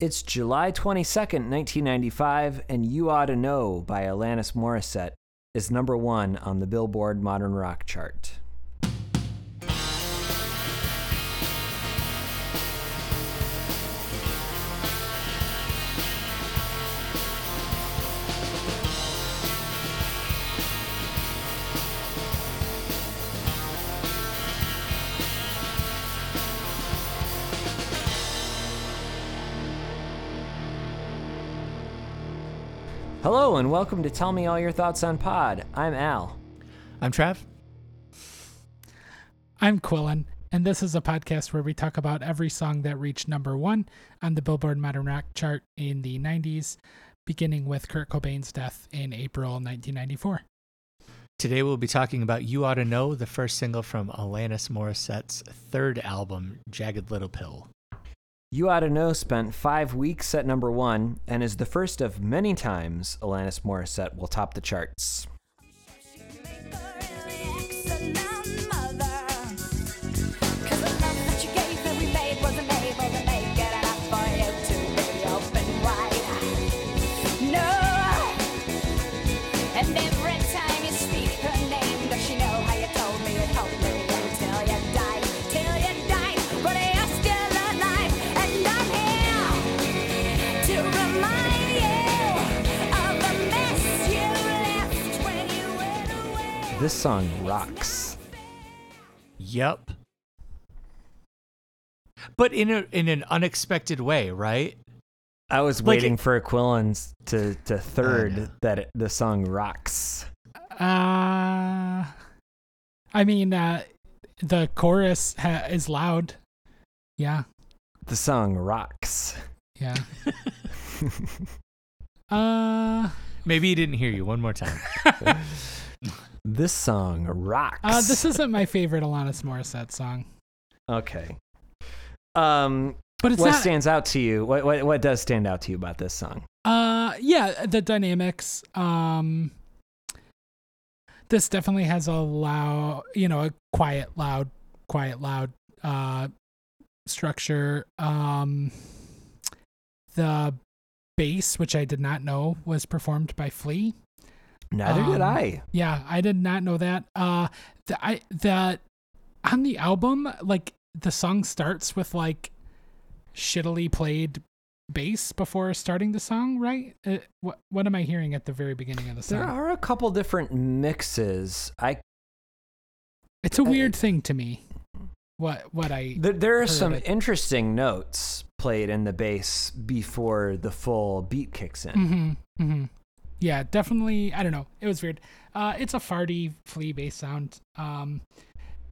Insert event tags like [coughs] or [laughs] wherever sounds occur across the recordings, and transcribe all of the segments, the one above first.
It's July 22nd, 1995, and You Ought to Know by Alanis Morissette is number one on the Billboard Modern Rock chart. Hello, and welcome to Tell Me All Your Thoughts on Pod. I'm Al. I'm Trav. I'm Quillen, and this is a podcast where we talk about every song that reached number one on the Billboard Modern Rock chart in the 90s, beginning with Kurt Cobain's death in April 1994. Today we'll be talking about You Ought to Know, the first single from Alanis Morissette's third album, Jagged Little Pill. You Ought to Know spent five weeks at number one and is the first of many times Alanis Morissette will top the charts. This song rocks. Yep. But in a in an unexpected way, right? I was Like waiting it- for Quillens to, to third know. that it, the song rocks. Uh, I mean, uh, the chorus ha- is loud. Yeah, The song rocks. yeah. [laughs] uh, Maybe he didn't hear you. One more time. [laughs] This song rocks. uh, this isn't my favorite Alanis Morissette song, okay. Um, but it's what not. stands out to you? What, what what does stand out to you about this song? Uh, yeah, the dynamics. Um, this definitely has a loud, you know, a quiet, loud, quiet, loud, uh, structure. Um, the bass, which I did not know was performed by Flea. Neither did Um, I. Yeah, I did not know that. Uh, the I the on the album, like the song starts with like shittily played bass before starting the song, right? Uh, what what am I hearing at the very beginning of the song? There are a couple different mixes. I it's a weird thing to me. What what I there, there are some it. interesting notes played in the bass before the full beat kicks in. hmm hmm Yeah, definitely. I don't know. It was weird. Uh, it's a farty flea bass sound. Um,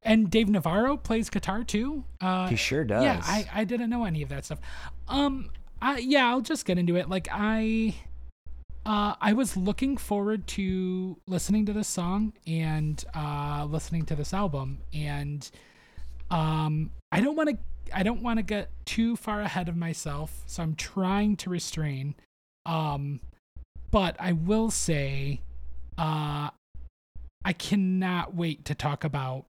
and Dave Navarro plays guitar too. Uh, He sure does. Yeah, I, I didn't know any of that stuff. Um, I yeah, I'll just get into it. Like I, uh, I was looking forward to listening to this song and uh, listening to this album, and um, I don't want to. I don't want to get too far ahead of myself, so I'm trying to restrain. Um, but I will say, uh, I cannot wait to talk about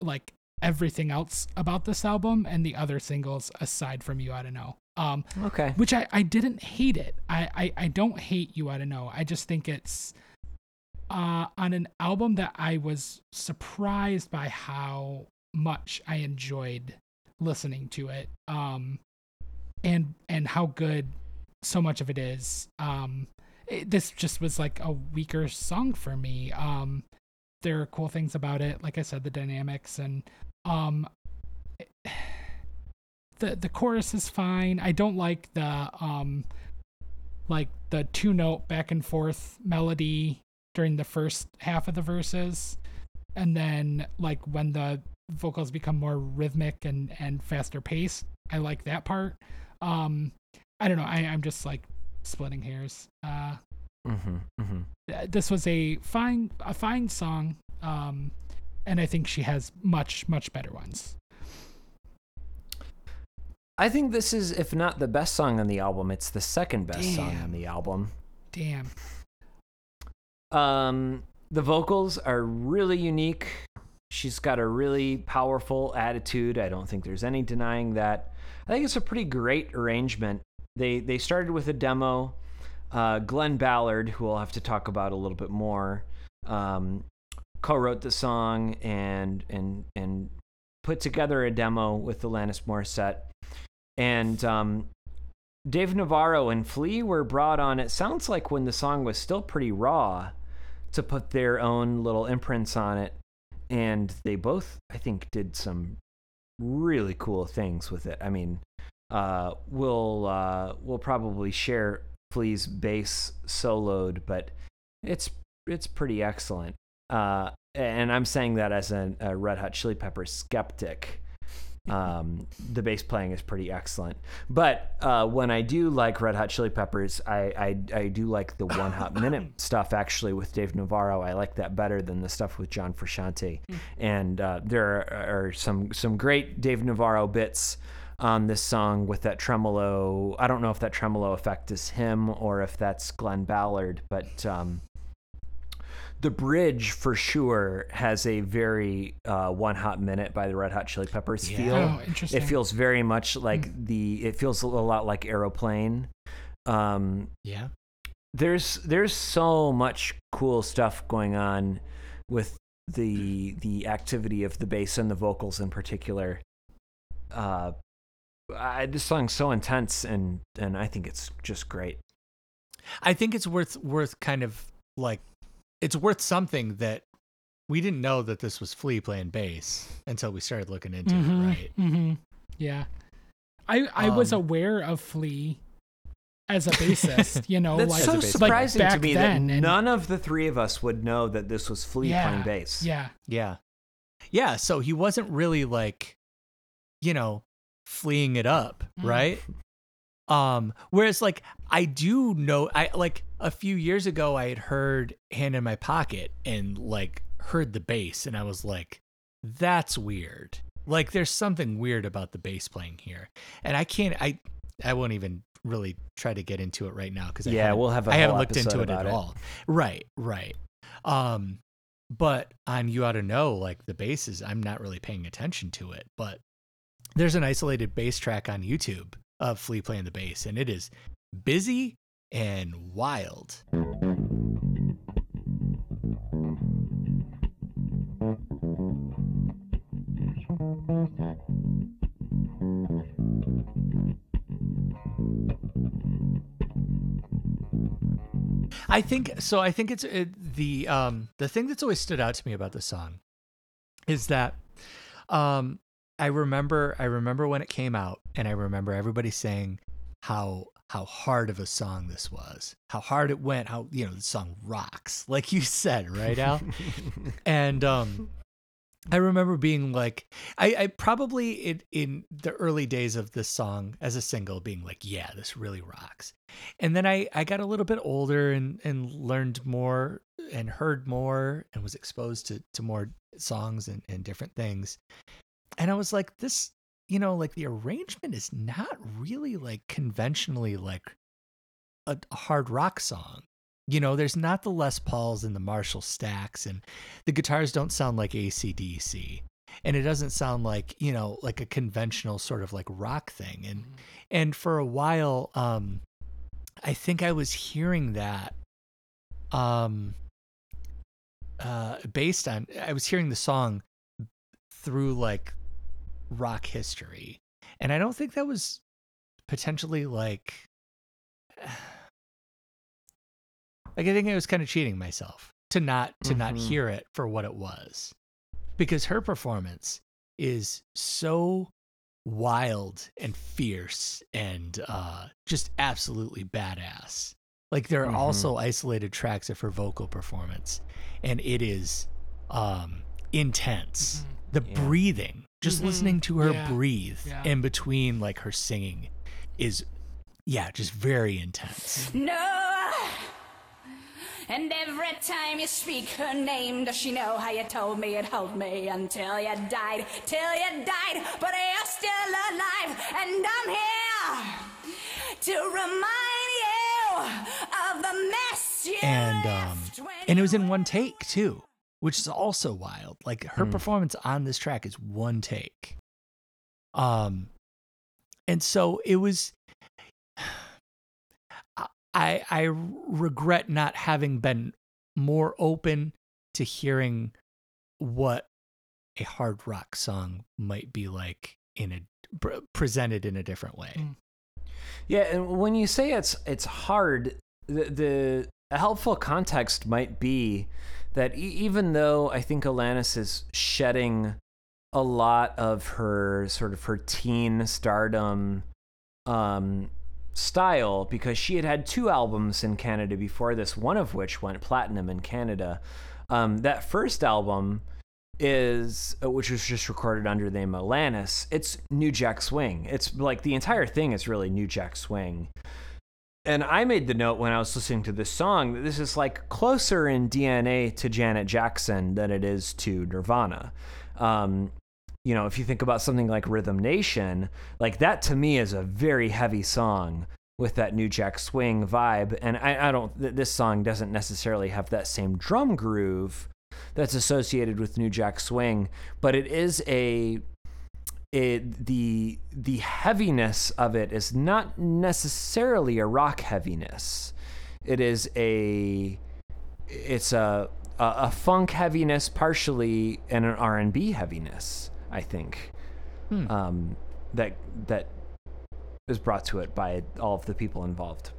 like everything else about this album and the other singles aside from You Ought to Know. Um, okay. which I, I didn't hate it. I, I, I don't hate You Ought to Know. I just think it's uh, on an album that I was surprised by how much I enjoyed listening to it. Um, and and how good so much of it is. Um, it, this just was like a weaker song for me. Um, there are cool things about it, like I said, the dynamics and um, [sighs] the the chorus is fine. I don't like the um, like the two note back and forth melody during the first half of the verses, and then like when the vocals become more rhythmic and and faster paced. I like that part. Um, I don't know. I I'm just like splitting hairs. Uh, Mm-hmm, mm-hmm. th- this was a fine a fine song um and i think she has much much better ones I think this is, if not the best song on the album, it's the second best song on the album. damn Um, the vocals are really unique. She's got a really powerful attitude. I don't think there's any denying that. I think it's a pretty great arrangement they they started with a demo. Uh, Glen Ballard, who I'll have to talk about a little bit more, um, co-wrote the song and and and put together a demo with the Alanis Morissette. And um, Dave Navarro and Flea were brought on. It sounds like when the song was still pretty raw, to put their own little imprints on it, and they both, I think, did some really cool things with it. I mean, uh, we'll uh, we'll probably share Flea's bass soloed, but it's it's pretty excellent. Uh, and I'm saying that as a, a Red Hot Chili Pepper skeptic. [laughs] Um, the bass playing is pretty excellent, but uh, when I do like Red Hot Chili Peppers, I I, I do like the One Hot Minute [coughs] stuff actually with Dave Navarro. I like that better than the stuff with John Frusciante, and uh, there are, are some some great Dave Navarro bits on this song with that tremolo. I don't know if that tremolo effect is him or if that's Glen Ballard, but um, the bridge for sure has a very uh, one hot minute by the Red Hot Chili Peppers Yeah. feel. Oh, interesting. It feels very much like the. It feels a lot like Aeroplane. Um, Yeah. there's there's so much cool stuff going on with the the activity of the bass and the vocals in particular. Uh, I, this song's so intense and and I think it's just great. I think it's worth worth kind of like it's worth something that we didn't know that this was Flea playing bass until we started looking into it, right? hmm Yeah. I I was Um, aware of Flea as a bassist, [laughs] you know, That's like, so As a bass surprising like to me then, that and- none of the three of us would know that this was Flea Yeah, playing bass. Yeah. Yeah. Yeah, so he wasn't really like you know, fleeing it up, Mm. right? Um whereas like I do know I like a few years ago I had heard Hand in My Pocket and like heard the bass and I was like that's weird. Like there's something weird about the bass playing here. And I can't I I won't even really try to get into it right now cuz Yeah, haven't- we'll have a I haven't looked into it at it. all. Right, right. Um, but on you ought to know, like the bass is I'm not really paying attention to it. But there's an isolated bass track on YouTube of Flea playing the bass, and it is busy and wild. I think so. I think it's it, the um the thing that's always stood out to me about the song is that um I remember I remember when it came out and I remember everybody saying how how hard of a song this was. How hard it went, how you know, the song rocks. [laughs] Like you said, right Al? [laughs] and um I remember being like, I, I probably in, in the early days of this song as a single being like, yeah, this really rocks. And then I, I got a little bit older and, and learned more and heard more and was exposed to, to more songs and, and different things. And I was like, this, you know, like the arrangement is not really like conventionally like a, hard rock song. You know, there's not the Les Pauls and the Marshall stacks, and the guitars don't sound like ACDC. And it doesn't sound like, you know, like a conventional sort of like rock thing. And and for a while, um, I think I was hearing that um uh based on I was hearing the song through like rock history. And I don't think that was potentially like [sighs] like I think I was kind of cheating myself to not to not Mhm. hear it for what it was. Because her performance is so wild and fierce and uh just absolutely badass. Like there are Mhm. also isolated tracks of her vocal performance and it is um intense. The Yeah. breathing, just Mhm. listening to her Yeah. breathe Yeah. in between like her singing is yeah, just very intense. No. And every time you speak her name, does she know how you told me you'd hold me until you died? Till you died, but you're still alive, and I'm here to remind you of the mess you and um left when and it was in one take too which is also wild like her performance on this track is one take um and so it was [sighs] I I regret not having been more open to hearing what a hard rock song might be like in a presented in a different way. Mm. Yeah, and when you say it's it's hard, the, the a helpful context might be that e- even though I think Alanis is shedding a lot of her sort of her teen stardom um, style because she had had two albums in Canada before this, one of which went platinum in Canada. Um, that first album is uh, which was just recorded under the name Alanis. It's New Jack Swing. It's like the entire thing is really New Jack Swing. And I made the note when I was listening to this song that this is like closer in DNA to Janet Jackson than it is to Nirvana. Um, you know, if you think about something like Rhythm Nation, like that to me is a very heavy song with that New Jack Swing vibe. And I, I don't, this song doesn't necessarily have that same drum groove that's associated with New Jack Swing, but it is a it the the heaviness of it is not necessarily a rock heaviness. It is a it's a a, a funk heaviness partially and an R and B heaviness. I think Hmm. um, that that is brought to it by all of the people involved.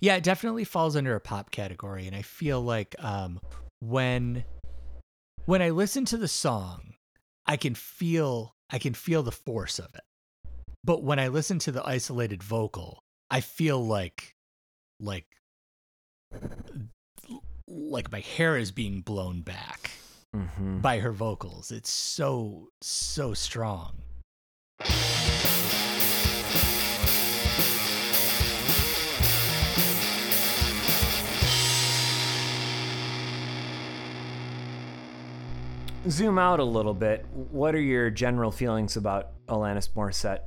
Yeah, it definitely falls under a pop category, and I feel like um, when when I listen to the song, I can feel I can feel the force of it. But when I listen to the isolated vocal, I feel like like like my hair is being blown back Mm-hmm. by her vocals. It's so so strong. Zoom out a little bit. What are your general feelings about Alanis Morissette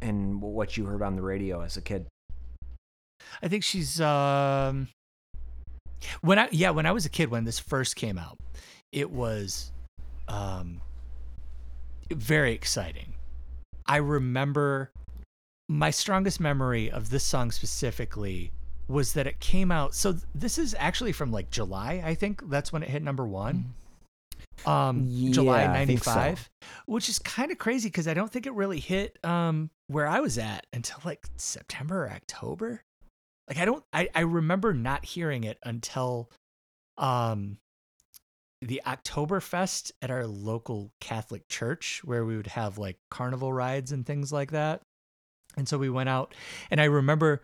and what you heard on the radio as a kid? I think she's um when I yeah, when I was a kid when this first came out, it was um very exciting. I remember my strongest memory of this song specifically was that it came out so this is actually from like July, I think that's when it hit number 1. Um July Yeah, I think so. 95, which is kind of crazy cuz I don't think it really hit um where I was at until like September or October like i don't I, I remember not hearing it until um the oktoberfest at our local catholic church where we would have like carnival rides and things like that and so we went out and i remember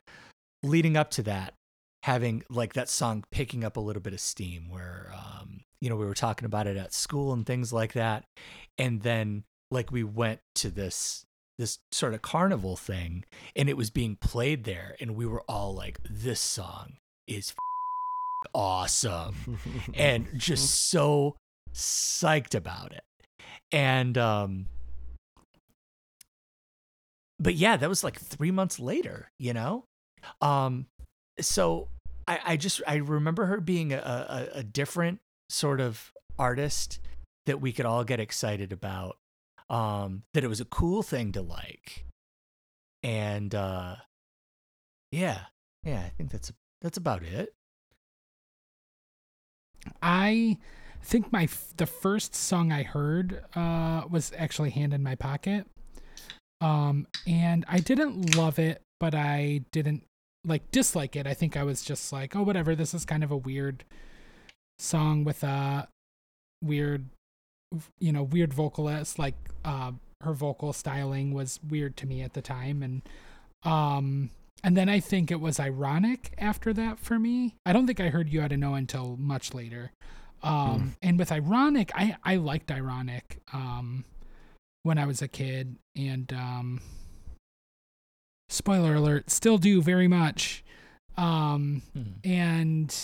leading up to that having like that song picking up a little bit of steam where um you know we were talking about it at school and things like that. And then like we went to this this sort of carnival thing and it was being played there and we were all like this song is f- awesome. And just [laughs] so psyched about it. And um but yeah that was like three months later you know? Um so i i just i remember her being a a, a different sort of artist that we could all get excited about um that it was a cool thing to like and uh yeah yeah i think that's that's about it I think my the first song I heard uh, was actually "Hand in My Pocket," um, and I didn't love it, but I didn't like dislike it. I think I was just like, oh, whatever. This is kind of a weird song with a weird, you know, weird vocalist. Like uh, her vocal styling was weird to me at the time, and um, and then I think it was ironic after that for me. I don't think I heard You Ought to Know until much later. Um, And with ironic, I, I liked ironic um, when I was a kid. And um, spoiler alert, still do very much. Um, and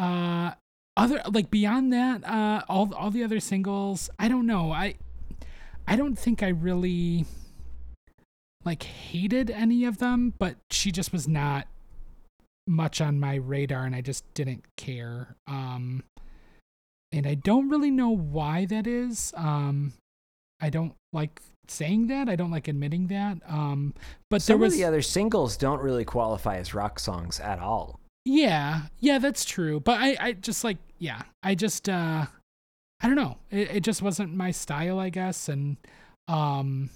uh, other like beyond that, uh, all all the other singles, I don't know. I I don't think I really like hated any of them, but she just was not much on my radar and I just didn't care. Um and I don't really know why that is. Um I don't like saying that. I don't like admitting that. Um, but Some there was of the other singles don't really qualify as rock songs at all. Yeah, yeah, that's true. But I, I just like, yeah, I just, uh, I don't know. It, it just wasn't my style, I guess. And, um,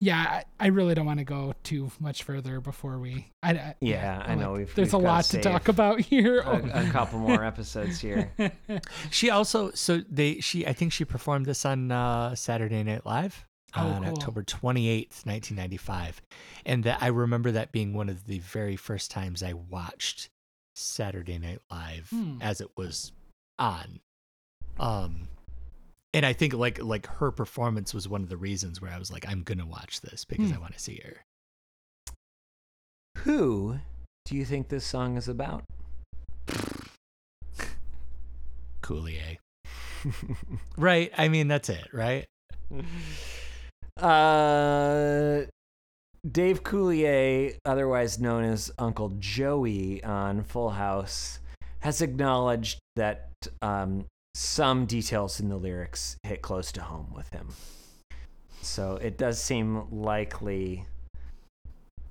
yeah, I, I really don't want to go too much further before we. I, I Yeah, I know. like- We've, there's we've a lot to talk about here. A, a couple more episodes here. [laughs] She also so they she I think she performed this on uh, Saturday Night Live Oh, on cool. October 28th, 1995. And that I remember that being one of the very first times I watched Saturday Night Live Hmm. as it was on. Um and I think like like her performance was one of the reasons where I was like I'm going to watch this because Hmm. I want to see her. Who do you think this song is about? Coulier. [laughs] right? I mean that's it, right? [laughs] Uh, Dave Coulier, otherwise known as Uncle Joey on Full House, has acknowledged that um, some details in the lyrics hit close to home with him. So it does seem likely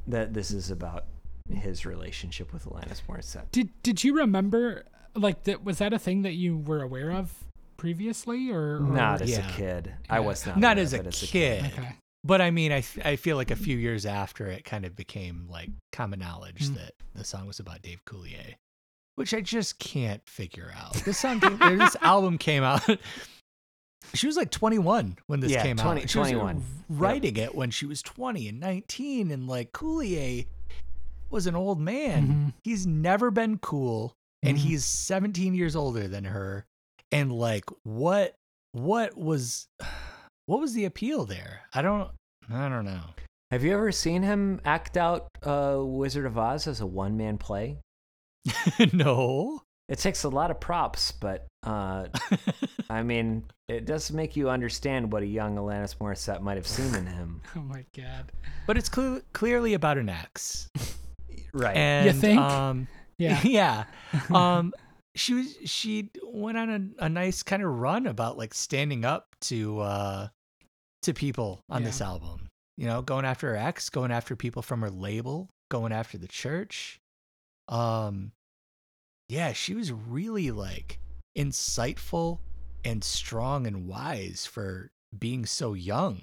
that this is about his relationship with Alanis Morissette. did Did you remember like that? Was that a thing that you were aware of previously, or, or Not as Yeah. a kid. I was not. Not aware as of a it kid. Okay. But I mean, I, I feel like a few years after it kind of became like common knowledge Mm. that the song was about Dave Coulier, which I just can't figure out. This song, came, [laughs] this album came out. [laughs] She was like 21 when this Yeah, came 20 out. She was 21. writing it when she was 20 and 19, and like Coulier was an old man. Mhm. He's never been cool, and Mhm. he's 17 years older than her. And like, what, what was, [sighs] what was the appeal there? I don't, I don't know. Have you ever seen him act out uh, Wizard of Oz as a one man play? [laughs] no. It takes a lot of props, but uh, [laughs] I mean, it does make you understand what a young Alanis Morissette might have seen in him. [laughs] Oh my god. but it's clear, clearly about an ex. Right. And, think? Um, Yeah. yeah. Um, she was she went on a, a nice kind of run about like standing up to uh to people on this album. You know, going after her ex, going after people from her label, going after the church. Um yeah, she was really like insightful and strong and wise for being so young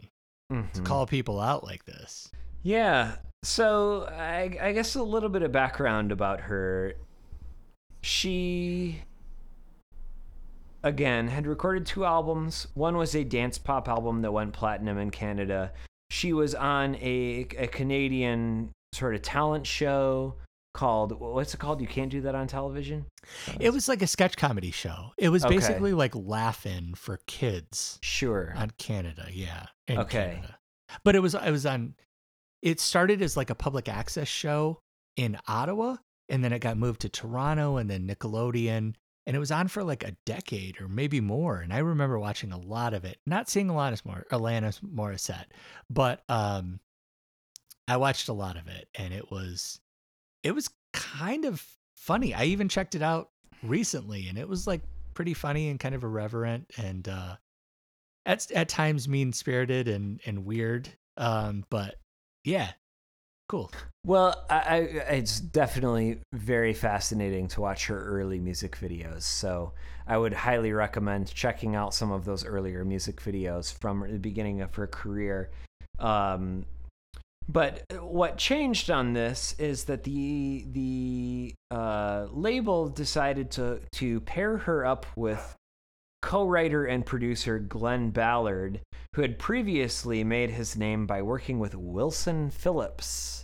to Mhm. call people out like this. Yeah. So I, I guess a little bit of background about her. She, again, had recorded two albums. One was a dance pop album that went platinum in Canada. She was on a, a Canadian sort of talent show called, what's it called? You can't do that on television? It was like a sketch comedy show. It was Okay. basically like Laugh-In for kids Sure. on Canada, yeah. Okay. Canada. But it was it was on it started as like a public access show in Ottawa and then it got moved to Toronto and then Nickelodeon and it was on for like a decade or maybe more and I remember watching a lot of it. Not seeing Alanis Mor- Alanis Morissette, but um I watched a lot of it and it was it was kind of funny. I even checked it out recently and it was like pretty funny and kind of irreverent and uh at at times mean spirited and and weird. Um, but yeah, cool. Well, I, I, it's definitely very fascinating to watch her early music videos. So I would highly recommend checking out some of those earlier music videos from the beginning of her career. Um, but what changed on this is that the the uh, label decided to to pair her up with co-writer and producer Glen Ballard, who had previously made his name by working with Wilson Phillips.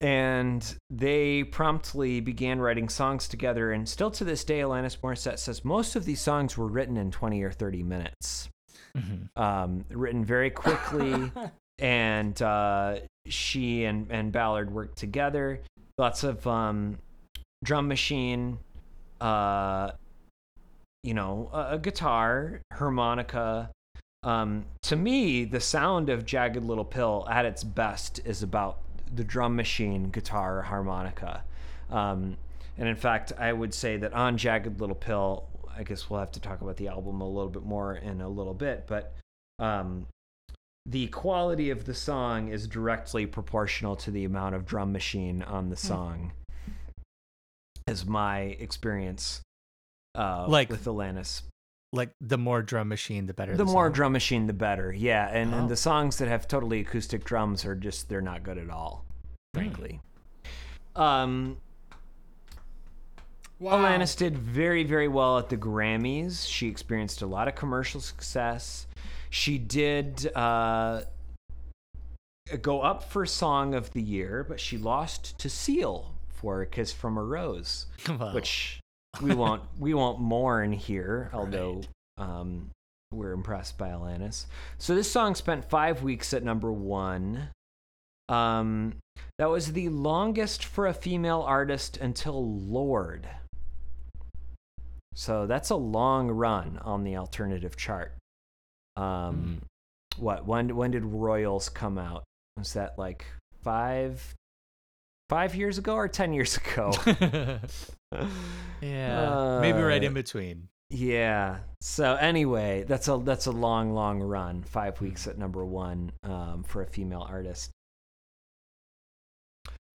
And they promptly began writing songs together. And still to this day, Alanis Morissette says most of these songs were written in 20 or 30 minutes, Mhm. um, written very quickly. [laughs] and uh, she and, and Ballard worked together. Lots of um, drum machine, uh, you know, a, a guitar, harmonica. Um, to me, the sound of Jagged Little Pill at its best is about the drum machine, guitar, harmonica. Um, and in fact, I would say that on Jagged Little Pill, I guess we'll have to talk about the album a little bit more in a little bit, but um, the quality of the song is directly proportional to the amount of drum machine on the song. Is my experience uh, Like- with Alanis. Like the more drum machine, the better. The more song. drum machine, the better. Yeah, and, Oh. and the songs that have totally acoustic drums are just they're not good at all, frankly. Um, Alanis did very, very well at the Grammys. She experienced a lot of commercial success. She did uh, go up for Song of the Year, but she lost to Seal for A Kiss from a Rose, [laughs] Well, which we won't [laughs] we won't mourn here, although Right. um, we're impressed by Alanis. So this song spent five weeks at number one. Um, that was the longest for a female artist until Lorde. So that's a long run on the alternative chart. Um, what when when did Royals come out? Was that like five five years ago or ten years ago? [laughs] yeah, maybe right Uh, in between. Yeah. So anyway, that's a that's a long, long run. Five weeks at number one um, for a female artist.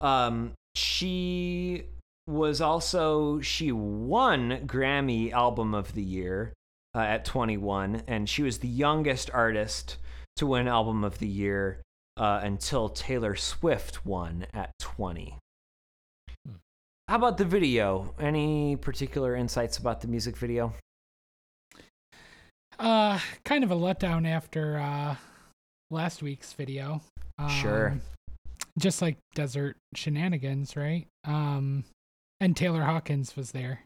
Um, she was also she won Grammy Album of the Year uh, at 21, and she was the youngest artist to win Album of the Year uh, until Taylor Swift won at 20. Hmm. How about the video? Any particular insights about the music video? Uh, kind of a letdown after uh last week's video. Sure. Um, Just like Desert Shenanigans, right? Um, and Taylor Hawkins was there.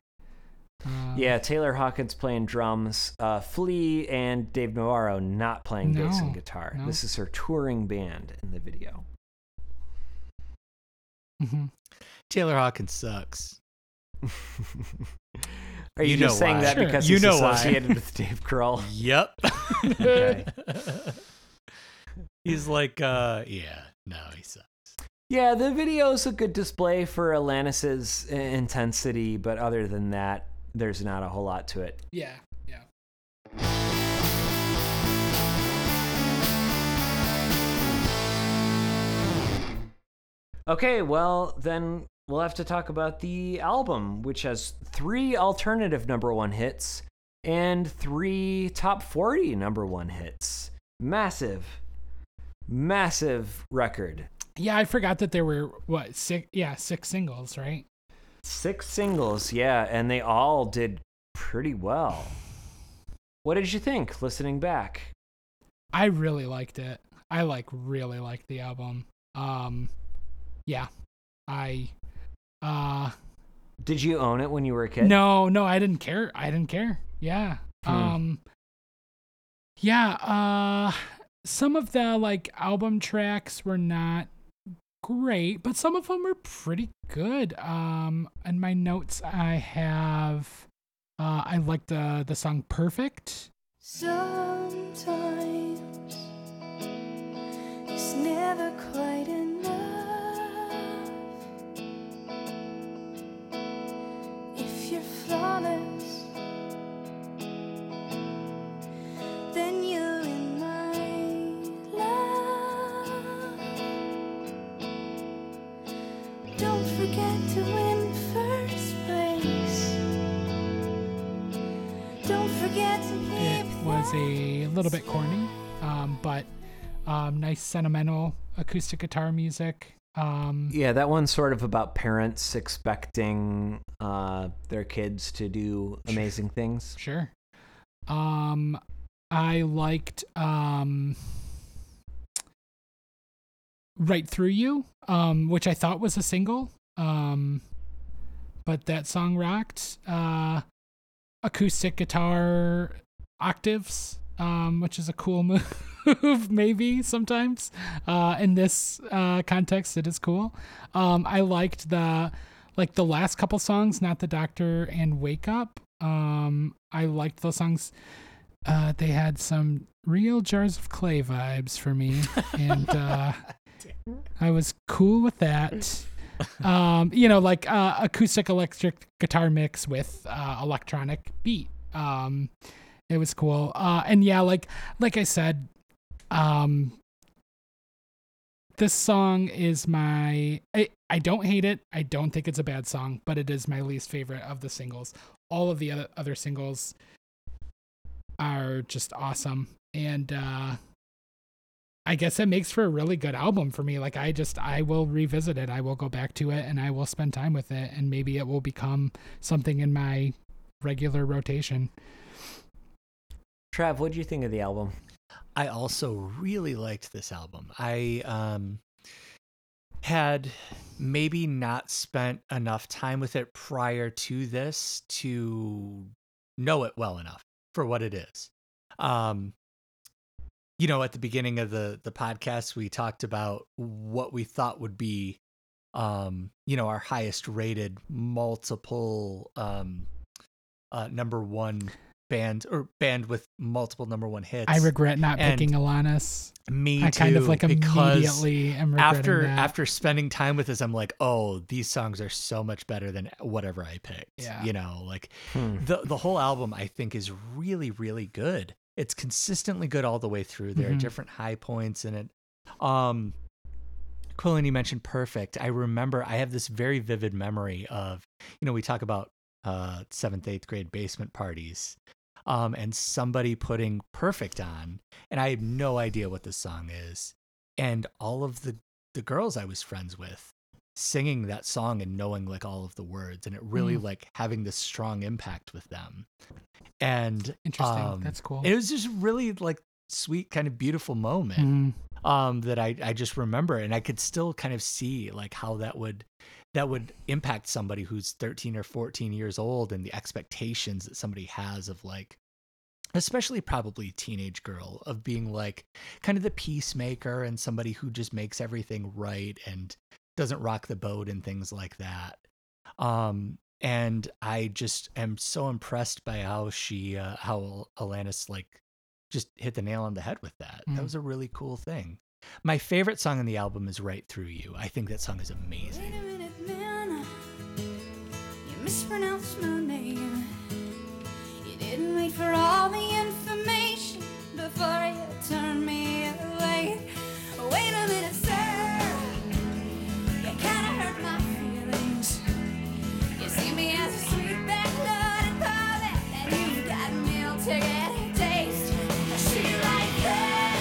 Um, Yeah, Taylor Hawkins playing drums, uh, Flea and Dave Navarro not playing bass and guitar. no. This is her touring band in the video. mhm. Taylor Hawkins sucks. [laughs] Are you, You just know saying why. that Sure. because You he's know why. associated with Dave Grohl? [laughs] Yep. [laughs] Okay. He's like, uh, yeah, no, he sucks. Yeah, the video is a good display for Alanis's intensity, but other than that, there's not a whole lot to it. Yeah, yeah. Okay, well, then we'll have to talk about the album, which has three alternative number one hits and three top 40 number one hits. Massive, massive record. Yeah, I forgot that there were what six? Yeah, six singles, right? Six singles, yeah, and they all did pretty well. What did you think listening back? I really liked it. I like really liked the album. Um, yeah, I. Uh, Did you own it when you were a kid? no, no, I didn't care. I didn't care. Yeah. Hmm. Um. Yeah. Uh, some of the like album tracks were not great, but some of them were pretty good. Um, in my notes, I have. Uh, I like the the song "Perfect." Sometimes it's never quite enough. If you're flawless, Was a little bit corny, um, but um, nice sentimental acoustic guitar music. Um, Yeah, that one's sort of about parents expecting uh, their kids to do amazing things. Sure. Um, I liked um, "Right Through You," um, which I thought was a single. Um, but that song rocked. Uh, acoustic guitar octaves, um, which is a cool [laughs] move, maybe sometimes. Uh, in this uh, context, it is cool. Um, I liked the like the last couple songs, not the Doctor and Wake Up. Um, I liked those songs. Uh, they had some real jars of clay vibes for me, [laughs] and uh, I was cool with that. Um, you know, like uh, acoustic electric guitar mix with uh, electronic beat. Um, it was cool. Uh, and yeah, like like I said, Um, this song is my. I, I don't hate it. I don't think it's a bad song, but it is my least favorite of the singles. All of the other, other singles are just awesome. And uh, I guess it makes for a really good album for me. Like, I just, I will revisit it. I will go back to it and I will spend time with it. And maybe it will become something in my regular rotation. Trav, what do you think of the album? I also really liked this album. I um had maybe not spent enough time with it prior to this to know it well enough for what it is. Um you know, at the beginning of the the podcast we talked about what we thought would be um you know, our highest rated multiple um uh number 1 band or band with multiple number 1 hits. I regret not And picking Alanis. Me I too. kind of like because immediately am after that. after spending time with this, I'm like, oh, these songs are so much better than whatever I picked. Yeah. You know, like Hmm. the the whole album I think is really, really good. It's consistently good all the way through. There Mhm. are different high points in it. Um Quillen, you mentioned perfect. I remember I have this very vivid memory of, you know, we talk about uh seventh, eighth grade basement parties. Um, and somebody putting perfect on, and I have no idea what the song is. And all of the the girls I was friends with singing that song and knowing like all of the words and it really Mm. like having this strong impact with them. And Interesting. um, That's cool. it was just really like sweet, kind of beautiful moment Mhm. um that I I just remember and I could still kind of see like how that would that would impact somebody who's 13 or 14 years old and the expectations that somebody has of like especially probably teenage girl of being like kind of the peacemaker and somebody who just makes everything right and doesn't rock the boat and things like that. Um and i just am so impressed by how she uh, how alanis like just hit the nail on the head with that. That Mm. was a really cool thing. My favorite song on the album is right through you. I think that song is amazing didn't wait for all the information before you turned me away. Wait a minute, sir. You kinda hurt my feelings. You see me as a sweet backloaded puppet, and you got meal ticket taste. She right there.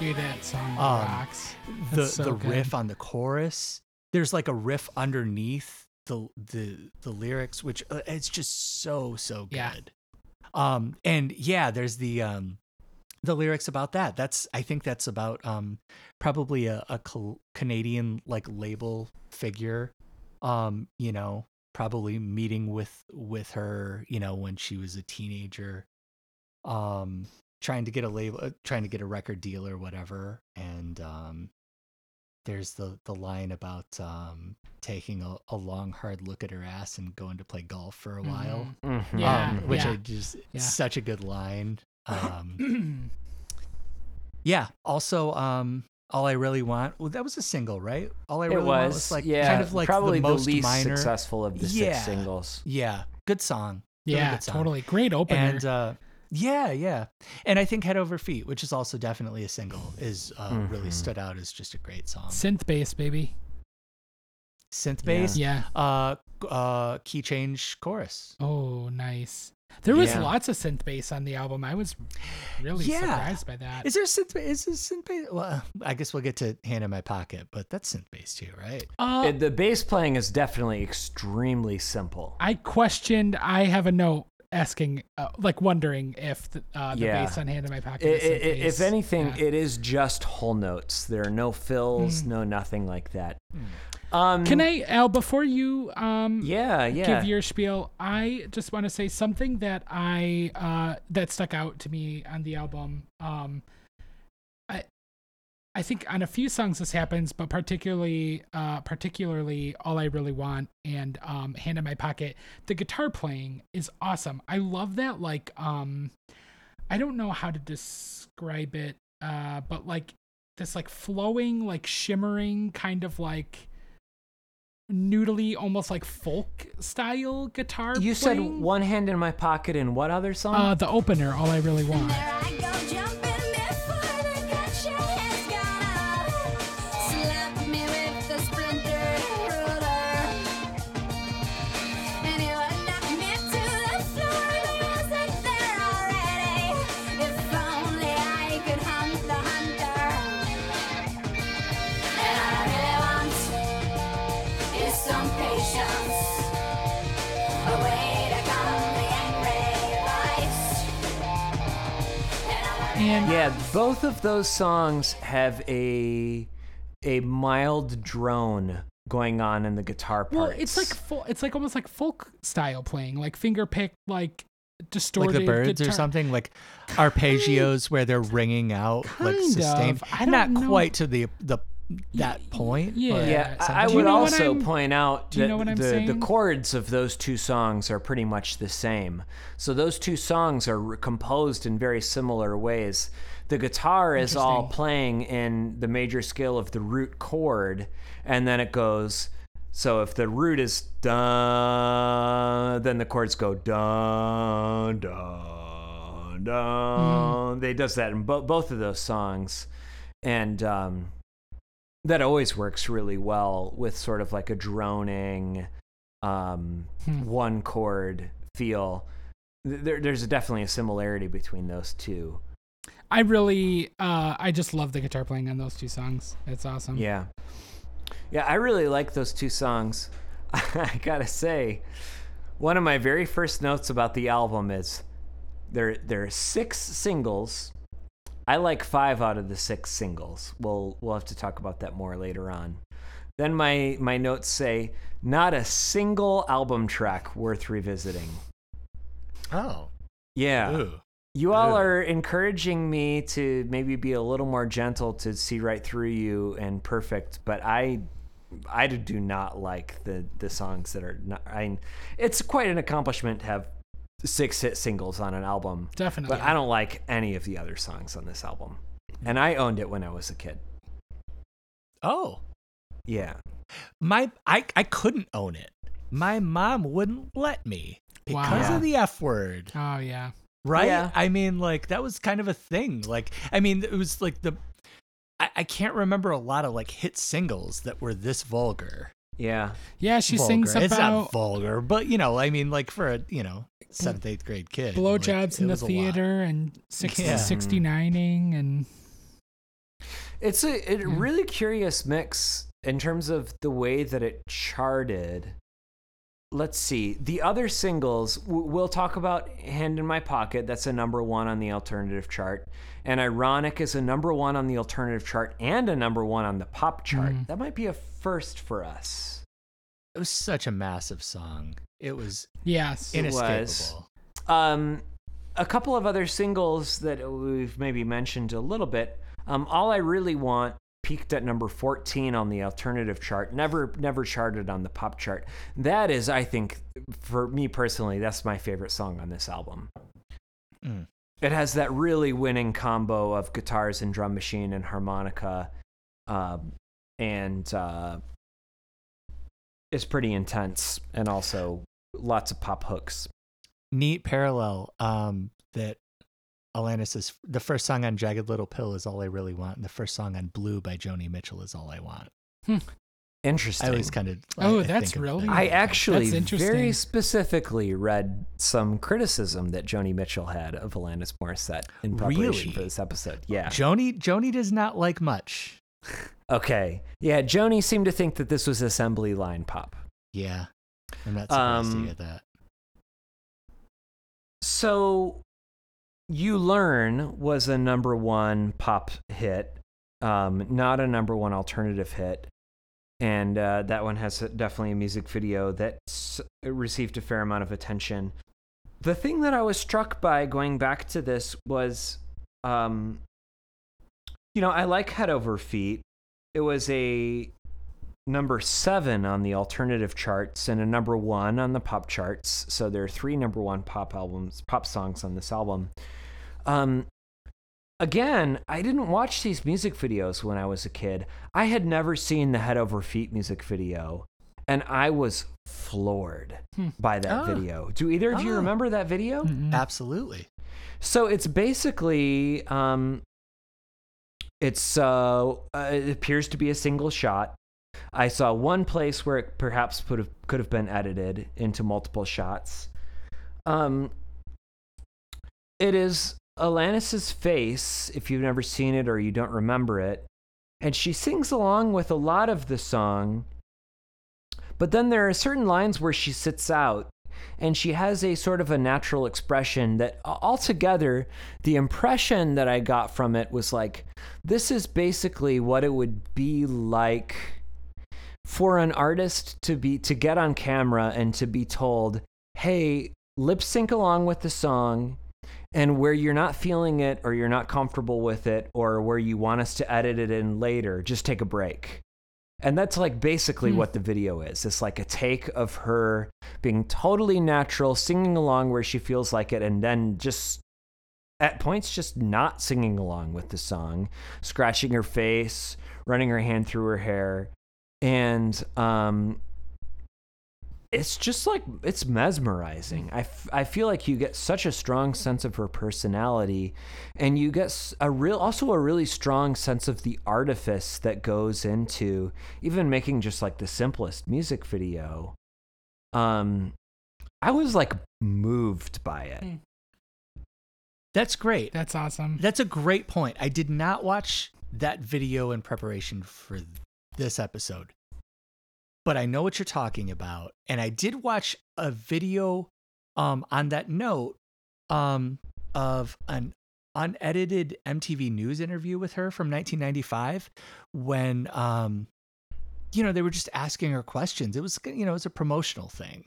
Dude, that song Um, rocks. the so the good. riff on the chorus there's like a riff underneath the the the lyrics which uh, it's just so so good. Yeah. um and yeah there's the um the lyrics about that. That's i think that's about um probably a, a canadian like label figure. Um you know probably meeting with with her you know when she was a teenager. Um trying to get a label uh, trying to get a record deal or whatever. And um there's the the line about um taking a, a long hard look at her ass and going to play golf for a while Mhm. Mhm. Yeah, um, which yeah. I just Yeah. such a good line um [clears throat] yeah also um all i really want well that was a single right all i It really want was, was like yeah, kind of like probably the most least minor successful of the Yeah. six singles. yeah good song Really yeah, good song. totally. Great opener. and uh yeah yeah and i think head over feet which is also definitely a single is uh really Mhm. stood out as just a great song Synth bass, baby. synth bass Yeah. uh uh key change chorus Oh, nice. There was Yeah. lots of synth bass on the album. I was really Yeah. surprised by that. is there synth is there synth bass well i guess we'll get to hand in my pocket but that's synth bass too right Uh, It- the bass playing is definitely extremely simple. I questioned. I have a note asking, uh, like, wondering if the, uh, the Yeah. bass on Hand in My Pocket. I- is I- bass. if anything, Yeah. it is just whole notes. There are no fills, no nothing like that. Um, Can I, Al, before you um, Yeah, yeah. give your spiel, I just want to say something that I uh, that stuck out to me on the album. Um, I think on a few songs this happens, but particularly uh, particularly all I really want and um, hand in my pocket, the guitar playing is awesome. I love that. Like um, I don't know how to describe it, uh, but like this like flowing, like shimmering kind of like noodly, almost like folk style guitar. You said one hand in my pocket and what other song? Uh, the opener, all I really want. And all I And Yeah, both of those songs have a a mild drone going on in the guitar parts. well, it's like full, it's like almost like folk style playing, like finger picked, like like distorted. the birds or something like arpeggios where they're ringing out like sustained of. I don't not know. quite to the the that point yeah. but yeah, I- I something. You would know also I'm- point out do you that know the, the chords of those two songs are pretty much the same. So those two songs are composed in very similar ways. The guitar is all playing in the major scale of the root chord, and then it goes. So if the root is dun, then the chords go dun dun dun. They does that in bo- both of those songs, and um, that always works really well with sort of like a droning um, Hmm. one chord feel. There, there's definitely a similarity between those two. I really, uh, I just love the guitar playing on those two songs. It's awesome. Yeah. Yeah, I really like those two songs. [laughs] I gotta say, one of my very first notes about the album is there there are six singles. I like five out of the six singles. We'll we'll have to talk about that more later on. Then my my notes say not a single album track worth revisiting. oh Yeah. ooh. You all Ew. are encouraging me to maybe be a little more gentle to see right through you and perfect, but I I do not like the the songs that are not I it's quite an accomplishment to have six hit singles on an album. Definitely. But I don't like any of the other songs on this album. And I owned it when I was a kid. oh Yeah. my I I couldn't own it my mom wouldn't let me because Wow. of the f word Oh yeah. right Yeah. i mean like that was kind of a thing like i mean it was like the I, I can't remember a lot of like hit singles that were this vulgar Yeah. Yeah, she vulgar. sings it's not about vulgar but you know i mean like for a you know seventh eighth grade kid like, blowjobs it in the was a lot. theater and 60, mm-hmm. Yeah. 69ing and It's a, a Yeah. really curious mix in terms of the way that it charted. Let's see. The other singles, we'll talk about Hand in My Pocket. That's a number one on the alternative chart. And Ironic is a number one on the alternative chart and a number one on the pop chart. Mhm. That might be a first for us. it was such a massive song it was yes. It was. inescapable Um, a couple of other singles that we've maybe mentioned a little bit. Um, All I Really Want peaked at number 14 on the alternative chart, never never charted on the pop chart. That is, I think, for me personally, that's my favorite song on this album. Mm. It has that really winning combo of guitars and drum machine and harmonica, um, and uh, it's pretty intense and also lots of pop hooks. neat parallel um that Alanis is the first song on Jagged Little Pill is all I really want, and the first song on Blue by Joni Mitchell is all I want. Interesting. I always kind of Oh, that's really- I actually interesting. very specifically read some criticism that Joni Mitchell had of Alanis Morissette in preparation Really? for this episode. Yeah. Joni Joni does not like much. Okay. Yeah, Joni seemed to think that this was assembly line pop. Yeah, I'm not surprised Um, to hear that. So, You Learn was a number one pop hit, um, not a number one alternative hit. And uh, that one has definitely a music video that received a fair amount of attention. The thing that I was struck by going back to this was, um, you know, I like Head Over Feet. It was a number seven on the alternative charts and a number one on the pop charts. So there are three number one pop albums, pop songs on this album. Um, again, I didn't watch these music videos when I was a kid. I had never seen the Head Over Feet music video. and I was floored by that Ah. video. Do either of you Ah. remember that video? Mm-mm. Absolutely. So it's basically um it's uh, uh it appears to be a single shot. I saw one place where it perhaps could have could have been edited into multiple shots. Um it is Alanis's face if you've never seen it or you don't remember it. And she sings along with a lot of the song. But then there are certain lines where she sits out and she has a sort of a natural expression that altogether the impression that I got from it was like this is basically what it would be like for an artist to be to get on camera and to be told, "Hey, lip sync along with the song." And where you're not feeling it or you're not comfortable with it or where you want us to edit it in later, just take a break. And that's like basically Hmm. what the video is. It's like a take of her being totally natural, singing along where she feels like it, and then just at points just not singing along with the song, scratching her face, running her hand through her hair. And um it's just like it's mesmerizing. I, f- I feel like you get such a strong sense of her personality and you get s- a real also a really strong sense of the artifice that goes into even making just like the simplest music video. Um I was like moved by it. Mm. That's great. That's awesome. That's a great point. I did not watch that video in preparation for this episode, but I know what you're talking about. And I did watch a video um, on that note um, of an unedited MTV News interview with her from 1995 when, um, you know, they were just asking her questions. It was, you know, it was a promotional thing.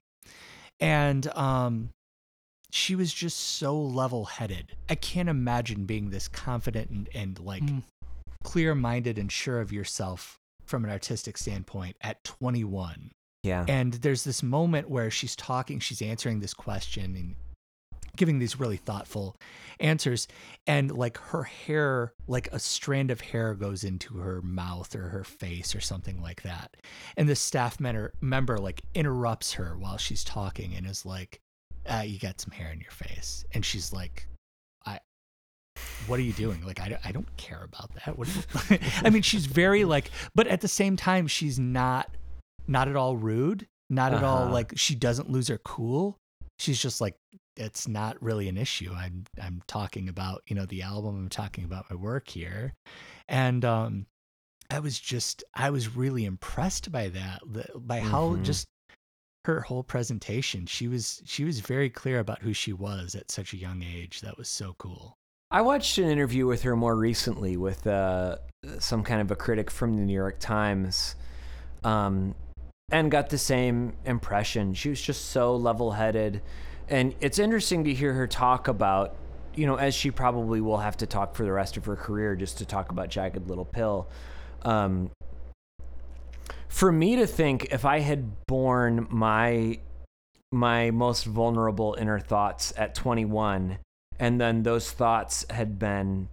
And um, she was just so level headed. I can't imagine being this confident and, and like Mm. clear minded and sure of yourself from an artistic standpoint at 21. Yeah. And there's this moment where she's talking, she's answering this question and giving these really thoughtful answers. And like her hair, like a strand of hair goes into her mouth or her face or something like that. And the staff member, member like interrupts her while she's talking and is like, uh, You got some hair in your face. And she's like, what are you doing? Like, I, don't- I don't care about that. What you, [laughs] I mean, she's very like, but at the same time, she's not, not at all rude, not at all Uh-huh. like she doesn't lose her cool. She's just like, it's not really an issue. I'm, I'm talking about, you know, the album. I'm talking about my work here. And, um, I was just, I was really impressed by that, by how Mhm. just her whole presentation. She was, she was very clear about who she was at such a young age. That was so cool. I watched an interview with her more recently with uh, some kind of a critic from the New York Times, um, and got the same impression. She was just so level-headed, and it's interesting to hear her talk about, you know, as she probably will have to talk for the rest of her career, just to talk about Jagged Little Pill. Um, for me to think, if I had borne my my most vulnerable inner thoughts at 21 and then those thoughts had been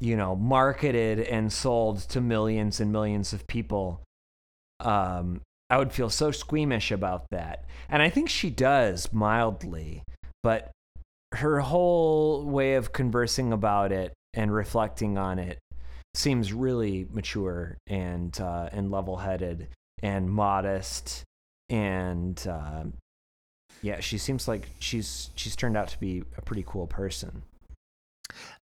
you know marketed and sold to millions and millions of people. Um i would feel so squeamish about that. And i think she does mildly but her whole way of conversing about it and reflecting on it seems really mature and uh, and level-headed and modest and uh, yeah, she seems like she's she's turned out to be a pretty cool person.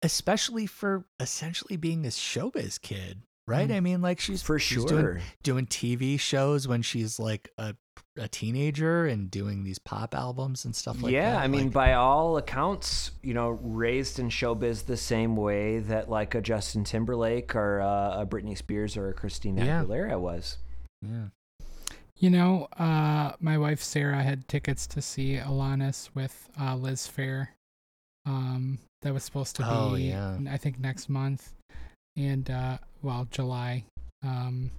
especially for essentially being a showbiz kid, right? Mm. I mean, like she's For she's sure. doing, doing TV shows when she's like a, a teenager and doing these pop albums and stuff like yeah, that. Yeah, I mean, Like, by all accounts, you know, raised in showbiz the same way that like a Justin Timberlake or uh, a Britney Spears or a Christina Yeah. Aguilera was. yeah. You know, uh, my wife Sarah had tickets to see Alanis with uh, Liz Phair. Um, that was supposed to be, Oh, yeah. I think, next month, and uh, well, July. Um,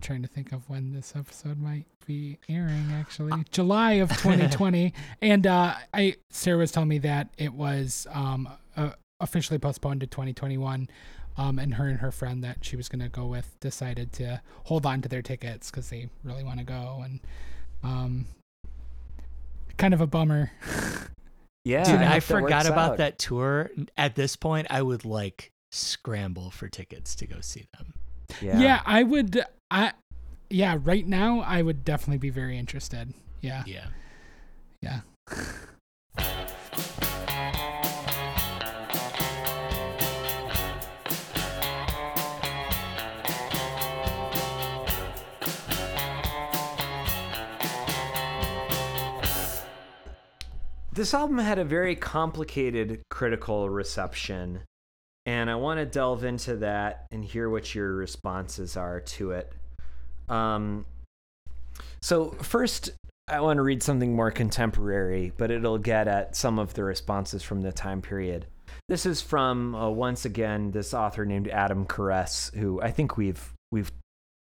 trying to think of when this episode might be airing. Actually, July of [laughs] 2020, and uh, I Sarah was telling me that it was um, uh, officially postponed to 2021. Um, and her and her friend that she was going to go with decided to hold on to their tickets because they really want to go. And um, kind of a bummer. Yeah, Dude, I I, hope that forgot about out. that tour. At this point, I would like scramble for tickets to go see them. Yeah. Yeah. I would. I yeah. Right now, I would definitely be very interested. Yeah, Yeah. yeah. [laughs] This album had a very complicated critical reception, and I want to delve into that and hear what your responses are to it. Um, so, first, I want to read something more contemporary, but it'll get at some of the responses from the time period. This is from uh, once again this author named Adam Caress, who I think we've we've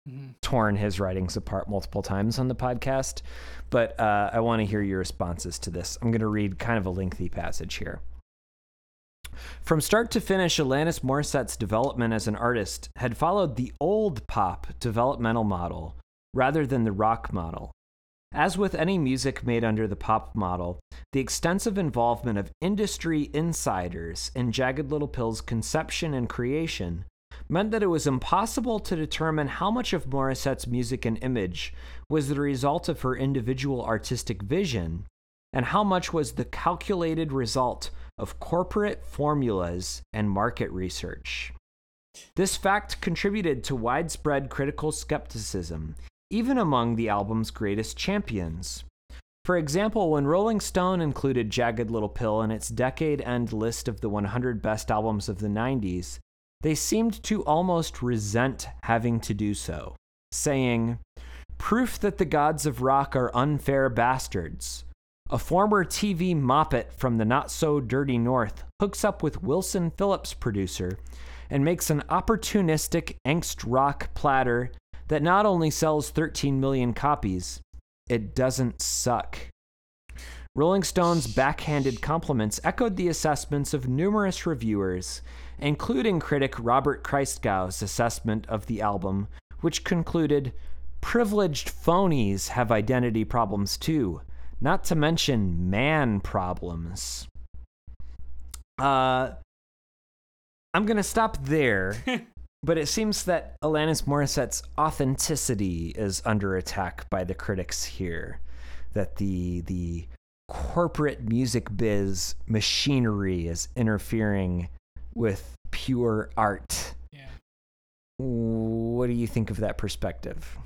Mhm. torn his writings apart multiple times on the podcast, but uh, I want to hear your responses to this. I'm going to read kind of a lengthy passage here. From start to finish, Alanis Morissette's development as an artist had followed the old pop developmental model rather than the rock model. As with any music made under the pop model, the extensive involvement of industry insiders in Jagged Little Pill's conception and creation meant that it was impossible to determine how much of Morissette's music and image was the result of her individual artistic vision and how much was the calculated result of corporate formulas and market research. This fact contributed to widespread critical skepticism, even among the album's greatest champions. For example, when Rolling Stone included Jagged Little Pill in its decade end list of the 100 best albums of the 90s, they seemed to almost resent having to do so, saying, Proof that the gods of rock are unfair bastards. A former TV moppet from the not so dirty North hooks up with Wilson Phillips producer and makes an opportunistic angst rock platter that not only sells 13 million copies, it doesn't suck. Rolling Stone's backhanded compliments echoed the assessments of numerous reviewers, including critic Robert Christgau's assessment of the album, which concluded privileged phonies have identity problems too, not to mention man problems. Uh, I'm going to stop there, [laughs] but it seems that Alanis Morissette's authenticity is under attack by the critics here. That the the corporate music biz machinery is interfering with pure art. Yeah. What do you think of that perspective?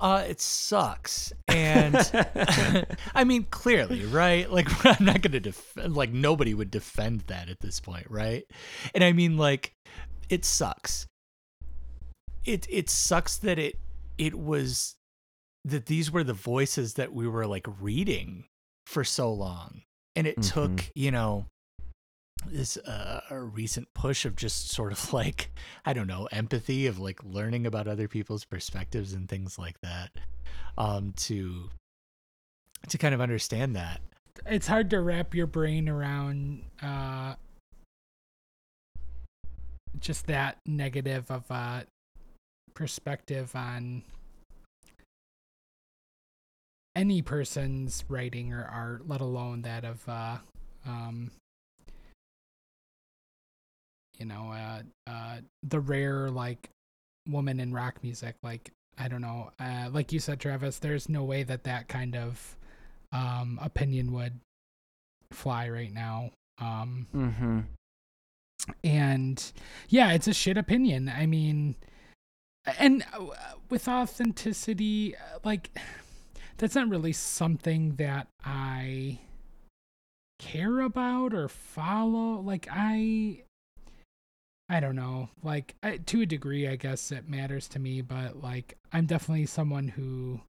Uh, it sucks. And [laughs] [laughs] I mean, clearly, right? Like, [laughs] I'm not going to defend, like, nobody would defend that at this point, right? And I mean, like, it sucks. It, it sucks that it, it was, that these were the voices that we were like reading for so long. And it took, Mhm. you know, this uh, a recent push of just sort of [laughs] like I don't know empathy of like learning about other people's perspectives and things like that um to to kind of understand that. It's hard to wrap your brain around uh, just that negative of a perspective on any person's writing or art, let alone that of uh, um, you know, uh, uh, the rare like woman in rock music. Like I don't know, uh, like you said, Travis. There's no way that that kind of um, opinion would fly right now. Um, mm-hmm. and yeah, it's a shit opinion. I mean, and uh, with authenticity, uh, like [sighs] that's not really something that I care about or follow. Like I, I don't know. Like I, to a degree, I guess it matters to me, but like I'm definitely someone who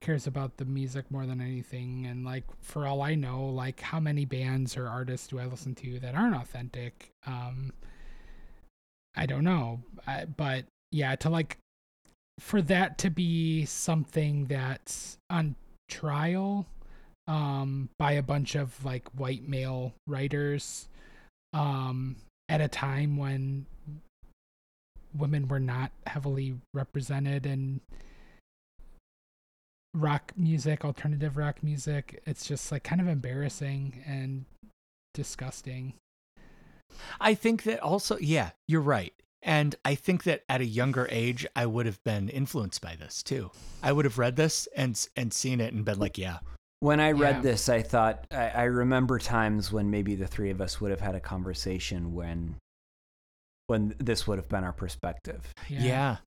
cares about the music more than anything. And like for all i know like how many bands or artists do i listen to that aren't authentic? Um i don't know. I, but yeah to like for that to be something that's on trial um by a bunch of like white male writers um at a time when women were not heavily represented in rock music, alternative rock music. It's just like kind of embarrassing and disgusting. I think that also, yeah, you're right. And I think that at a younger age, I would have been influenced by this too. I would have read this and and seen it and been like, yeah, When I read Yeah. this, I thought I, I remember times when maybe the three of us would have had a conversation when when this would have been our perspective. yeah,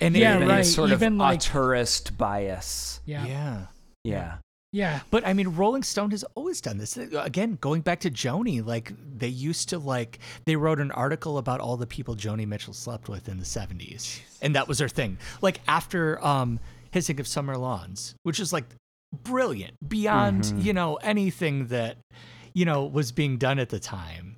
and Yeah, Even it, a right. sort Even of like- a tourist bias. Yeah. Yeah. yeah. Yeah. Yeah. But I mean, Rolling Stone has always done this. Again, going back to Joni, like they used to like they wrote an article about all the people Joni Mitchell slept with in the '70s, and that was their thing. Like after um, Hissing of Summer Lawns, which is like brilliant beyond Mhm. you know anything that you know was being done at the time.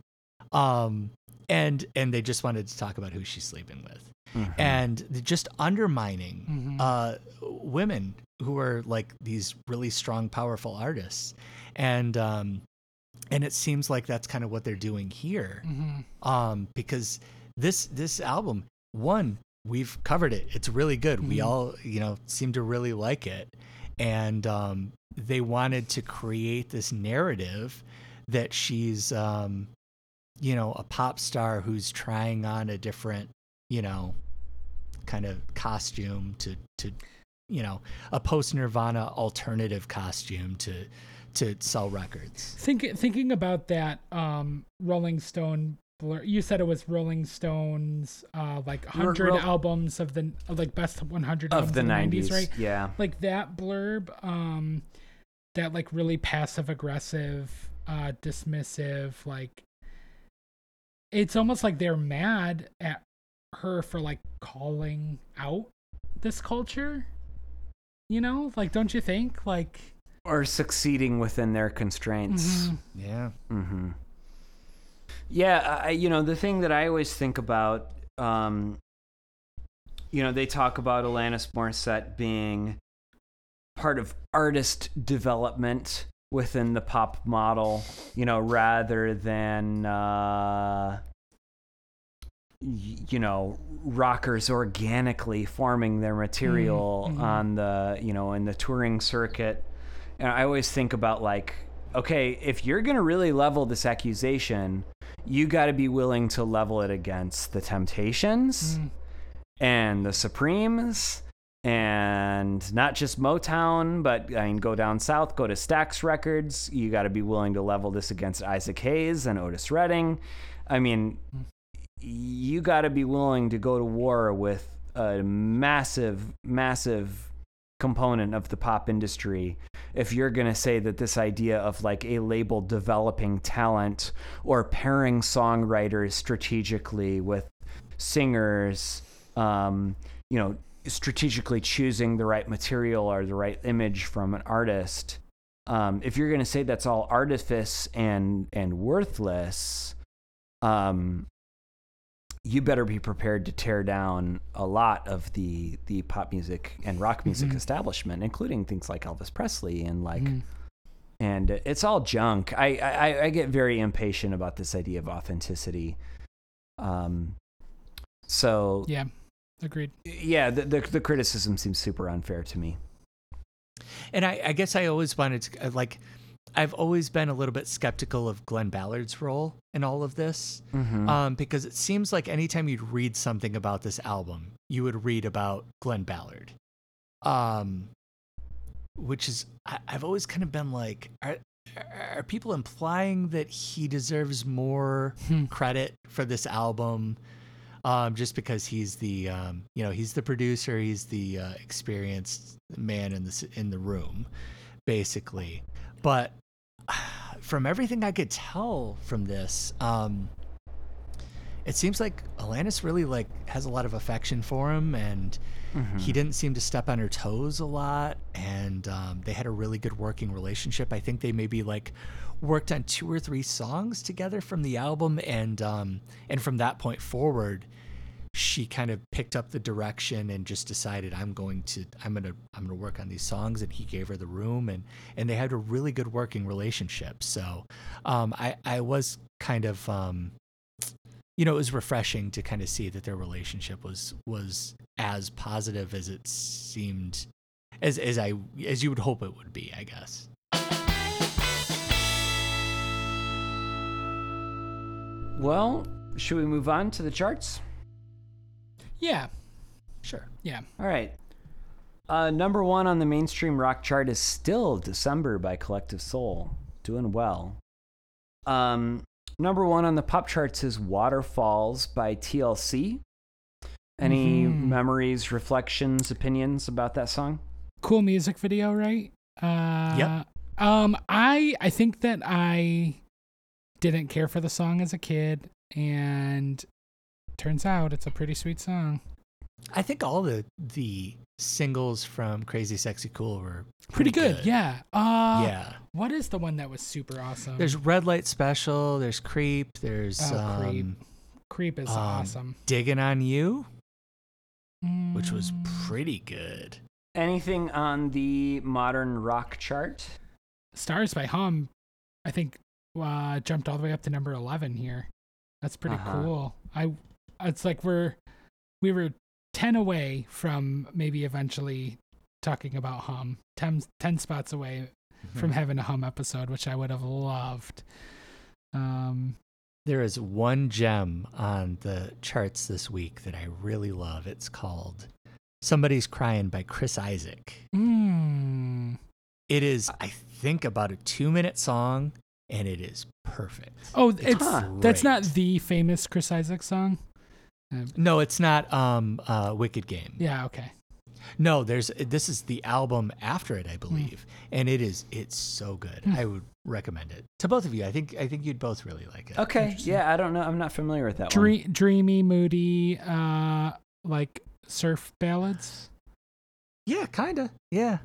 Um, and and they just wanted to talk about who she's sleeping with Mhm. and just undermining Mhm. uh, women who are like these really strong, powerful artists, and um, and it seems like that's kind of what they're doing here, hmm um, because this this album, one, we've covered it. It's really good. We Mhm. all you know seem to really like it, and um, they wanted to create this narrative that she's um, you know a pop star who's trying on a different you know kind of costume to to you know a post nirvana alternative costume to to sell records. Think, thinking about that um, Rolling Stone blur, you said it was Rolling Stone's uh, like 100 ro- albums of the like best 100 Of the of the 90s, 90s, right? Yeah. Like that blurb, um, that like really passive aggressive, uh, dismissive, like it's almost like they're mad at her for like calling out this culture. You know, like don't you think? Like Or succeeding within their constraints. mhm. yeah Mm-hmm. Yeah, I, you know, the thing that I always think about, um, you know, they talk about Alanis Morissette being part of artist development within the pop model, you know, rather than, uh, you know, rockers organically forming their material mhm. on the, you know, in the touring circuit. And I always think about like, okay, if you're going to really level this accusation, you got to be willing to level it against the Temptations Mm. and the Supremes and not just Motown, but I mean, go down south, go to Stax Records. You got to be willing to level this against Isaac Hayes and Otis Redding. I mean, you got to be willing to go to war with a massive, massive component of the pop industry if you're going to say that this idea of like a label developing talent or pairing songwriters strategically with singers um, you know strategically choosing the right material or the right image from an artist um, if you're going to say that's all artifice and and worthless um, you better be prepared to tear down a lot of the the pop music and rock music Mhm. establishment, including things like Elvis Presley and like, Mhm. and it's all junk. I, I I get very impatient about this idea of authenticity. Um, so Yeah, agreed. yeah, the, the the criticism seems super unfair to me. and I, I guess i always wanted to uh, like i've always been a little bit skeptical of glen ballard's role in all of this Mhm. um, because it seems like anytime you'd read something about this album, you would read about Glen Ballard, um, which is I, I've always kind of been like, are, are people implying that he deserves more Hmm. credit for this album? Um, just because he's the um, you know he's the producer, he's the uh, experienced man in the in the room, basically. But [sighs] from everything I could tell from this, um, it seems like Alanis really like has a lot of affection for him, and Mhm. he didn't seem to step on her toes a lot. And um, they had a really good working relationship. I think they maybe like worked on two or three songs together from the album, and um, and from that point forward, she kind of picked up the direction and just decided I'm going to I'm gonna I'm gonna work on these songs and he gave her the room and and they had a really good working relationship so um, I I was kind of um, you know, it was refreshing to kind of see that their relationship was was as positive as it seemed, as as I as you would hope it would be, I guess. Well, should we move on to the charts? Yeah. Sure. Yeah. All right. Uh, number one on the mainstream rock chart is still December by Collective Soul. Doing well. Um, number one on the pop charts is Waterfalls by TLC. Any Mhm. memories, reflections, opinions about that song? Cool music video, right? Uh, Yep. Um, I I think that I didn't care for the song as a kid, and turns out it's a pretty sweet song. I think all the the singles from Crazy Sexy Cool were Pretty, good. yeah. Uh, yeah. What is the one that was super awesome? There's Red Light Special. There's Creep. There's Oh, um, Creep. Creep is um, awesome. Digging on You, which was Mm, pretty good. Anything on the modern rock chart? Stars by Hum. I think uh, jumped all the way up to number eleven here. That's pretty Uh-huh. cool. I. It's like we're we were ten away from maybe eventually talking about Hum. 10, 10 spots away Mm-hmm. from having a Hum episode, which I would have loved. Um, There is one gem on the charts this week that I really love. It's called Somebody's Crying by Chris Isaak. mm, It is, I think, about a two minute song, and it is perfect. oh, it's Huh. that's not the famous Chris Isaak song. No, it's not um, uh, Wicked Game. Yeah, okay. No, there's this is the album after it, I believe, and it is it's so good. Hmm. I would recommend it to both of you. I think I think you'd both really like it. Okay. Yeah, I don't know. I'm not familiar with that one. Dreamy, moody, uh, like surf ballads. Yeah, kinda. Yeah.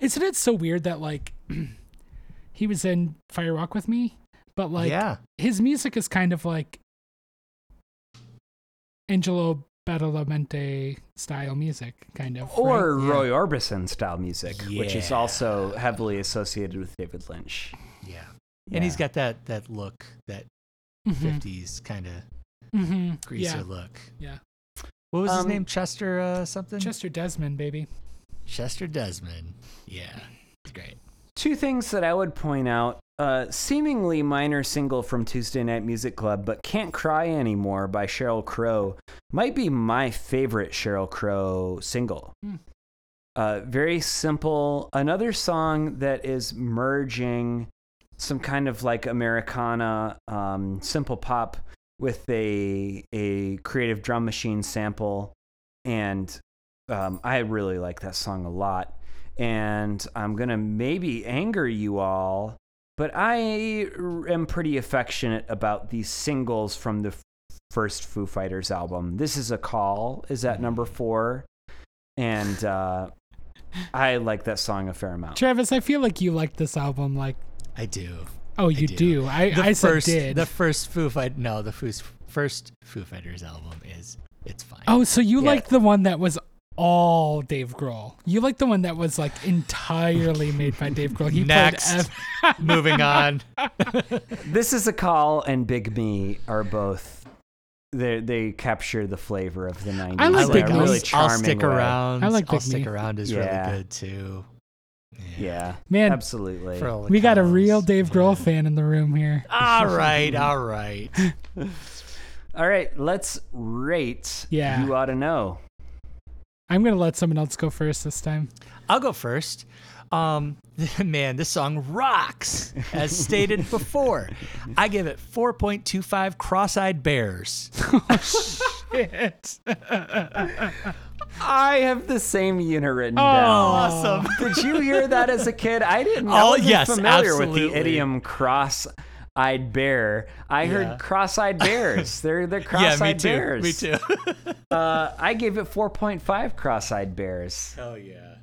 Isn't it so weird that like [clears throat] he was in Fire Firewalk with Me, but like yeah. his music is kind of like Angelo Badalamenti style music, kind of. Or right? Yeah. Roy Orbison style music, which is also heavily associated with David Lynch. Yeah. And he's got that that look, that Mhm, 50s kind of mhm, greaser Yeah, look. yeah. What was his Um, name? Chester uh, something? Chester Desmond, baby. Chester Desmond. Yeah. It's great. Two things that I would point out. Uh, seemingly minor single from Tuesday Night Music Club, but Can't Cry Anymore by Sheryl Crow might be my favorite Sheryl Crow single. Hmm. Uh, very simple. Another song that is merging some kind of like Americana, um, simple pop with a a creative drum machine sample, and um, I really like that song a lot. And I'm gonna maybe anger you all, but I am pretty affectionate about these singles from the f- first Foo Fighters album. This is a call is at number four, and uh, I like that song a fair amount. Travis, I feel like you like this album. Like, I do. oh, you do. do. I, The I said first did. the first Foo Fight no, the Foo, first Foo Fighters album is it's fine. oh, so you Yeah. like the one that was all Dave Grohl. You like the one that was like entirely made by Dave Grohl. He Next. played ev- [laughs] Moving on. [laughs] This is a call and Big Me are both they they capture the flavor of the 90s. I like in Big Me. really I'll, I'll stick way. around. I like I'll Big stick Me. around is Yeah. really good too. Yeah, Man, absolutely. For all we got a real Dave Grohl Yeah. fan in the room here. [laughs] All right, all right. All right, let's rate. Yeah. you ought to know. I'm gonna let someone else go first this time. I'll go first. Um, [laughs] man, this song rocks. As stated before, I give it 4.25 cross-eyed bears. [laughs] Shit. [laughs] I have the same unit written Oh. down. Awesome. Did you hear that as a kid? I didn't. I Oh, yes, familiar with the idiom cross-eyed bear. I Yeah. heard cross-eyed bears. [laughs] They're they're yeah, cross-eyed me too. bears. Me too. Uh, I gave it 4.5 cross-eyed bears. oh yeah.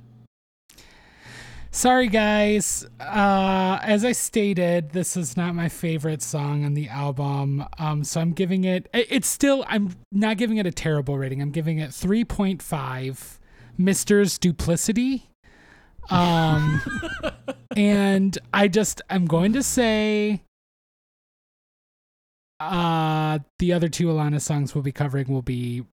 Sorry, guys. Uh, as I stated, this is not my favorite song on the album. Um, so I'm giving it. it- It's still. I'm not giving it a terrible rating. I'm giving it 3.5. Mister's duplicity. Um, [laughs] and I just. I'm going to say. Uh, the other two Alanis songs we'll be covering will be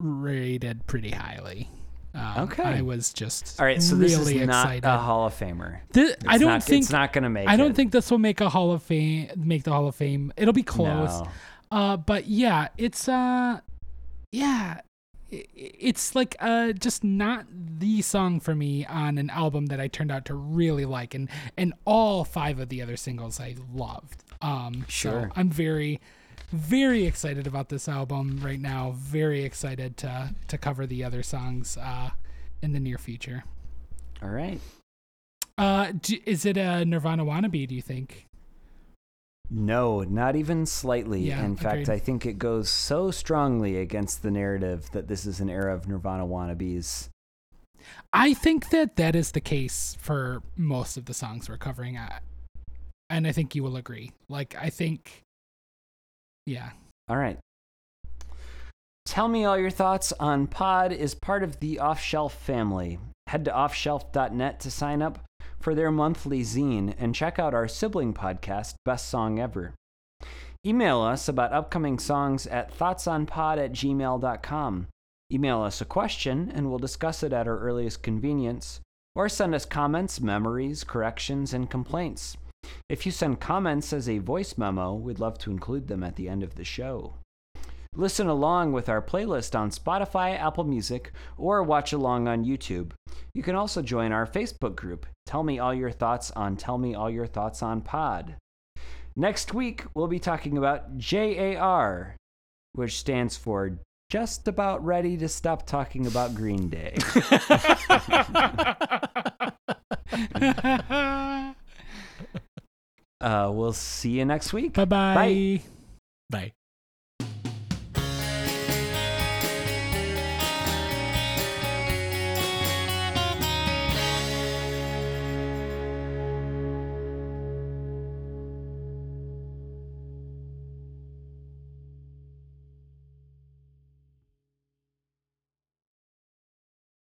rated pretty highly. Um, Okay. I was just All right, so really this is not excited. a Hall of Famer. Thi- It's I don't not, think it's not going to make. I don't it. think this will make a Hall of Fame. Make the Hall of Fame. It'll be close. No. Uh, but yeah, it's uh, yeah, it's like uh, just not the song for me on an album that I turned out to really like, and and all five of the other singles I loved. Um, Sure. So I'm very, very excited about this album right now. Very excited to to cover the other songs uh, in the near future. All right. Uh, d is it a Nirvana wannabe? Do you think? No, not even slightly. Yeah, In fact, agreed. I think it goes so strongly against the narrative that this is an era of Nirvana wannabes. I think that that is the case for most of the songs we're covering, uh, and I think you will agree. Like, I think, yeah, All right. Tell me all your thoughts on Pod is part of the Off Shelf family. Head to offshelf.net to sign up for their monthly zine and check out our sibling podcast, Best Song Ever. Email us about upcoming songs at thoughtsonpod at gmail.com. Email us a question and we'll discuss it at our earliest convenience, or send us comments, memories, corrections, and complaints. If you send comments as a voice memo, we'd love to include them at the end of the show. Listen along with our playlist on Spotify, Apple Music, or watch along on YouTube. You can also join our Facebook group. Tell me all your thoughts on Tell Me All Your Thoughts on Pod. Next week, we'll be talking about JAR, which stands for Just About Ready to Stop Talking About Green Day. [laughs] [laughs] [laughs] uh, we'll see you next week. bye bye. Bye. Bye.